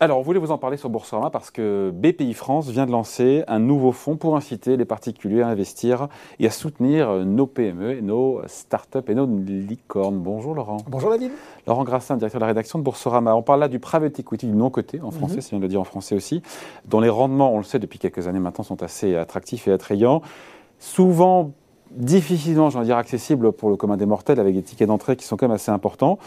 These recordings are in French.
Alors, on voulait vous en parler sur Boursorama parce que BPI France vient de lancer un nouveau fonds pour inciter les particuliers à investir et à soutenir nos PME, nos startups et nos licornes. Bonjour Laurent. Bonjour David. Laurent Grassin, directeur de la rédaction de Boursorama. On parle là du private equity, du non-coté en français, mhm. si on le dit en français aussi, dont les rendements, on le sait depuis quelques années maintenant, sont assez attractifs et attrayants. Souvent difficilement, j'en dire, accessibles pour le commun des mortels avec des tickets d'entrée qui sont quand même assez importants.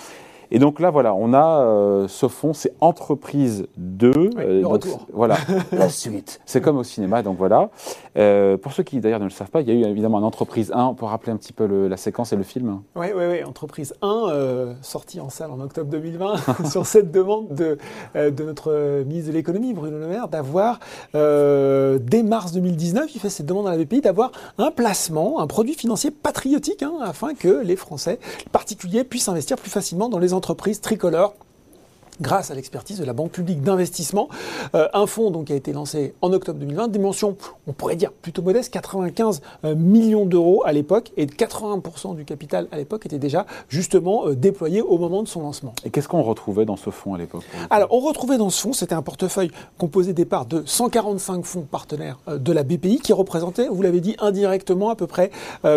Et donc là, voilà, on a euh, ce fonds, c'est Entreprise 2. Euh. Voilà, la suite. C'est comme au cinéma, donc voilà. Euh, pour ceux qui d'ailleurs ne le savent pas, il y a eu évidemment une Entreprise 1. On peut rappeler un petit peu la séquence et le film Oui, oui, oui. Entreprise 1, sortie en salle en octobre 2020, sur cette demande de, de notre ministre de l'économie, Bruno Le Maire, d'avoir, dès mars 2019, il fait cette demande à la BPI, d'avoir un placement, un produit financier patriotique, hein, afin que les Français, les particuliers, puissent investir plus facilement dans les entreprise tricolore grâce à l'expertise de la Banque publique d'investissement. Euh, un fonds donc, qui a été lancé en octobre 2020, dimension, on pourrait dire plutôt modeste, 95 euh, millions d'euros à l'époque, et 80% du capital à l'époque était déjà justement euh, déployé au moment de son lancement. Et qu'est-ce qu'on retrouvait dans ce fonds à l'époque Alors, on retrouvait dans ce fonds, c'était un portefeuille composé départ de 145 fonds partenaires de la BPI, qui représentaient, vous l'avez dit, indirectement à peu près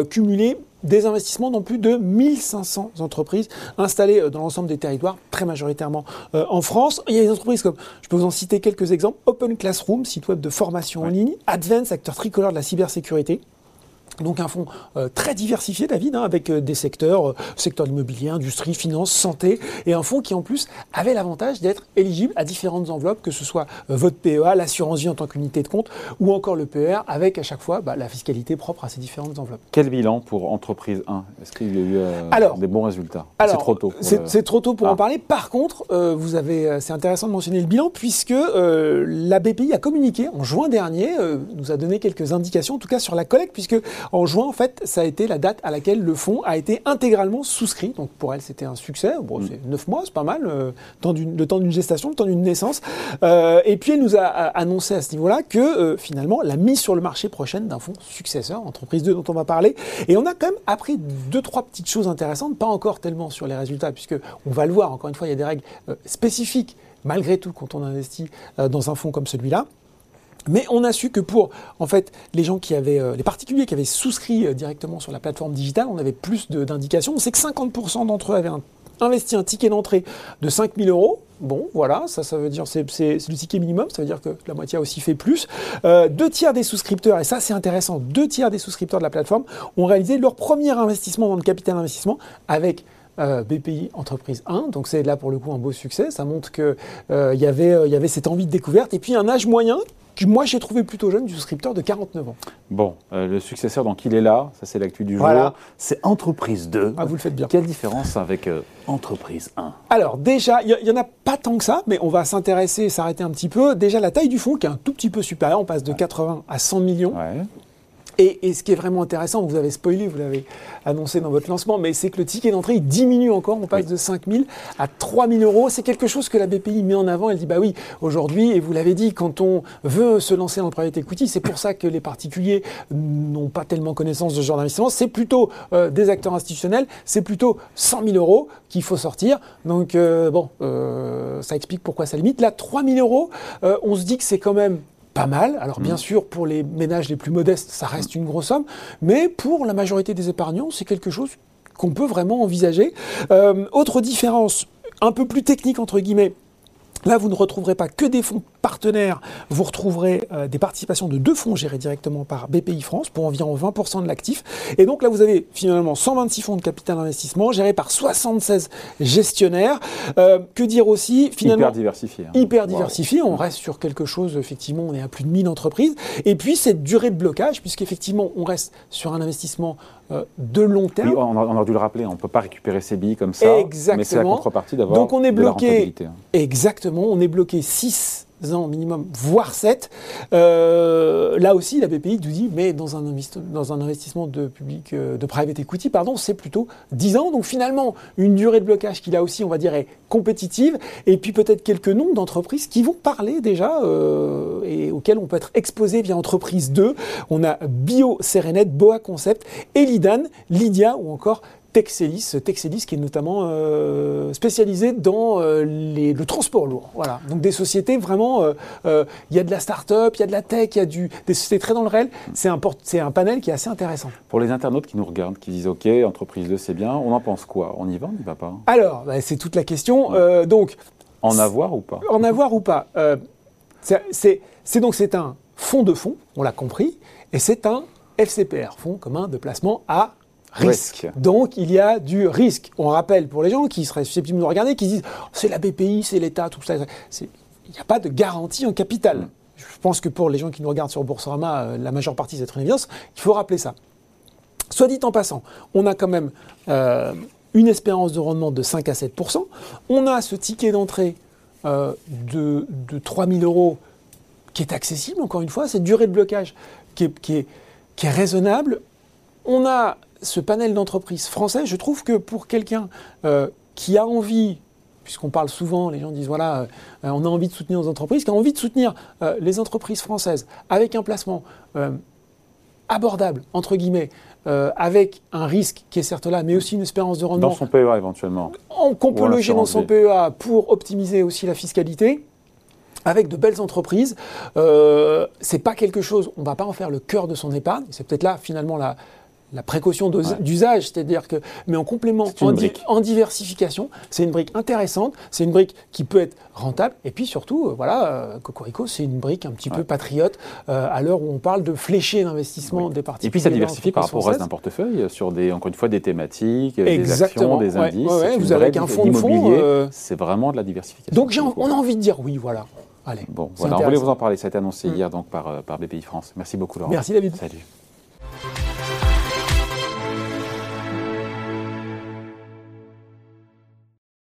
cumulé des investissements dans plus de 1500 entreprises installées dans l'ensemble des territoires, très majoritairement euh, en France. Il y a des entreprises comme, je peux vous en citer quelques exemples, Open Classroom, site web de formation en ligne, Advance, acteur tricolore de la cybersécurité. Donc un fonds euh, très diversifié, David, hein, avec euh, des secteurs, euh, secteur de l'immobilier, industrie, finance, santé, et un fonds qui en plus avait l'avantage d'être éligible à différentes enveloppes, que ce soit votre PEA, l'assurance vie en tant qu'unité de compte, ou encore le PER, avec à chaque fois bah, la fiscalité propre à ces différentes enveloppes. Quel bilan pour entreprise 1 Est-ce qu'il y a eu des bons résultats? C'est trop tôt. C'est trop tôt pour en ah. parler. Par contre, vous avez, c'est intéressant de mentionner le bilan, puisque la BPI a communiqué en juin dernier, nous a donné quelques indications, en tout cas sur la collecte, puisque en juin, en fait, ça a été la date à laquelle le fonds a été intégralement souscrit. Donc pour elle, c'était un succès. Bon, mm. c'est neuf mois, c'est pas mal, euh, le temps d'une gestation, le temps d'une naissance. Euh, et puis elle nous a annoncé à ce niveau-là que euh, finalement, la mise sur le marché prochaine d'un fonds successeur, entreprise 2 dont on va parler. Et on a quand même appris deux, trois petites choses intéressantes, pas encore tellement sur les résultats, puisque on va le voir, encore une fois, il y a des règles spécifiques malgré tout quand on investit dans un fonds comme celui-là. Mais on a su que pour en fait les gens qui avaient, euh, les particuliers qui avaient souscrit euh, directement sur la plateforme digitale, on avait plus d'indications. On sait que 50% d'entre eux avaient investi un ticket d'entrée de 5000 euros. Bon, voilà, ça, ça veut dire c'est le ticket minimum, ça veut dire que la moitié a aussi fait plus. Euh, deux tiers des souscripteurs, et ça c'est intéressant, deux tiers des souscripteurs de la plateforme ont réalisé leur premier investissement dans le capital investissement avec BPI Entreprise 1. Donc c'est là pour le coup un beau succès. Ça montre qu'il euh, y, y avait cette envie de découverte. Et puis un âge moyen moi j'ai trouvé plutôt jeune du souscripteur de 49 ans. Bon, euh, le successeur, donc il est là, ça c'est l'actu du jour. C'est Entreprise 2. Ah, vous le faites bien. Quelle différence avec euh, Entreprise 1 Alors déjà, il n'y en a pas tant que ça, mais on va s'intéresser et s'arrêter un petit peu. Déjà la taille du fonds qui est un tout petit peu supérieure, on passe de 80 à 100 millions. Ouais. Et, ce qui est vraiment intéressant, vous avez spoilé, vous l'avez annoncé dans votre lancement, mais c'est que le ticket d'entrée diminue encore. On passe de 5 000 à 3 000 euros. C'est quelque chose que la BPI met en avant. Elle dit bah oui, aujourd'hui, et vous l'avez dit, quand on veut se lancer dans le private equity, c'est pour ça que les particuliers n'ont pas tellement connaissance de ce genre d'investissement. C'est plutôt euh, des acteurs institutionnels, c'est plutôt 100 000 euros qu'il faut sortir. Donc euh, bon, euh, ça explique pourquoi ça limite. Là, 3 000 euros, on se dit que c'est quand même pas mal. Alors bien mm. sûr, pour les ménages les plus modestes, ça reste une grosse somme, mais pour la majorité des épargnants, c'est quelque chose qu'on peut vraiment envisager. Euh, autre différence, un peu plus technique entre guillemets, Là, vous ne retrouverez pas que des fonds partenaires, vous retrouverez euh, des participations de deux fonds gérés directement par BPI France pour environ 20% de l'actif. Et donc là, vous avez finalement 126 fonds de capital investissement gérés par 76 gestionnaires. Euh, que dire aussi finalement Hyper diversifié. Hein. Hyper diversifié. On reste sur quelque chose, effectivement, on est à plus de 1000 entreprises. Et puis, cette durée de blocage, puisqu'effectivement, on reste sur un investissement euh, de long terme. Oui, on, a, dû le rappeler, on ne peut pas récupérer ses billes comme ça. Exactement. Mais c'est la contrepartie d'avoir Donc on est bloqué. Hein. Exactement, on est bloqué 6 ans minimum, voire 7. Euh, là aussi, la BPI nous dit, mais dans un, investissement de public, euh, de private equity, pardon, c'est plutôt 10 ans. Donc finalement, une durée de blocage qui là aussi, on va dire, est compétitive. Et puis peut-être quelques noms d'entreprises qui vont parler déjà euh, et auxquels on peut être exposé via entreprise 2. On a Bio Serenet, Boa Concept, Elidan, Lydia ou encore Texelis, Texelis qui est notamment euh, spécialisé dans euh, les- le transport lourd. Voilà. Donc des sociétés vraiment, euh, euh, il y a de la start-up, il y a de la tech, il y a du, des sociétés très dans le réel. C'est un, un panel qui est assez intéressant. Pour les internautes qui nous regardent, qui disent OK, entreprise 2, c'est bien, on en pense quoi? On y va, on n'y va pas? Alors, bah, c'est toute la question. Donc, En avoir ou pas? En avoir ou pas c'est- donc c'est un fonds de fonds, on l'a compris, et c'est un FCPR, fonds commun de placement à risque. Risque. Donc il y a du risque. On rappelle pour les gens qui seraient susceptibles de nous regarder, qui disent Oh, c'est la BPI, c'est l'État, tout ça. Il n'y a pas de garantie en capital. Je pense que pour les gens qui nous regardent sur Boursorama, euh, la majeure partie c'est une évidence. Il faut rappeler ça. Soit dit en passant, on a quand même euh, une espérance de rendement de 5 à 7% On a ce ticket d'entrée euh, de, de 3 000 euros qui est accessible, encore une fois, cette durée de blocage qui est, qui est- qui est raisonnable. On a ce panel d'entreprises françaises. Je trouve que pour quelqu'un euh, qui a envie, puisqu'on parle souvent, les gens disent voilà, euh, on a envie de soutenir nos entreprises, qui a envie de soutenir euh, les entreprises françaises avec un placement euh, abordable, entre guillemets, avec un risque qui est certes là, mais aussi une espérance de rendement Dans son PEA éventuellement. en- qu'on peut loger dans son. PEA pour optimiser aussi la fiscalité. Avec de belles entreprises, c'est pas quelque chose. On va pas en faire le cœur de son épargne. C'est peut-être là finalement la, la précaution Ouais. d'usage, c'est-à-dire que, mais en complément, en, di- brique. en diversification, c'est une brique intéressante. C'est une brique qui peut être rentable. Et puis surtout, euh, voilà, euh, Cocorico, c'est une brique un petit peu patriote euh, à l'heure où on parle de flécher l'investissement Oui. des parties. Et puis ça diversifie par rapport au reste d'un portefeuille sur des, encore une fois, des thématiques, Exactement, des actions, des indices. ouais, vous avez un fonds de fonds, C'est vraiment de la diversification. Donc on a envie de dire oui, voilà. Allez. Bon, voilà, on voulait vous en parler. Ça a été annoncé Mm. hier donc par, par BPI France. Merci beaucoup, Laurent. Merci David. Salut.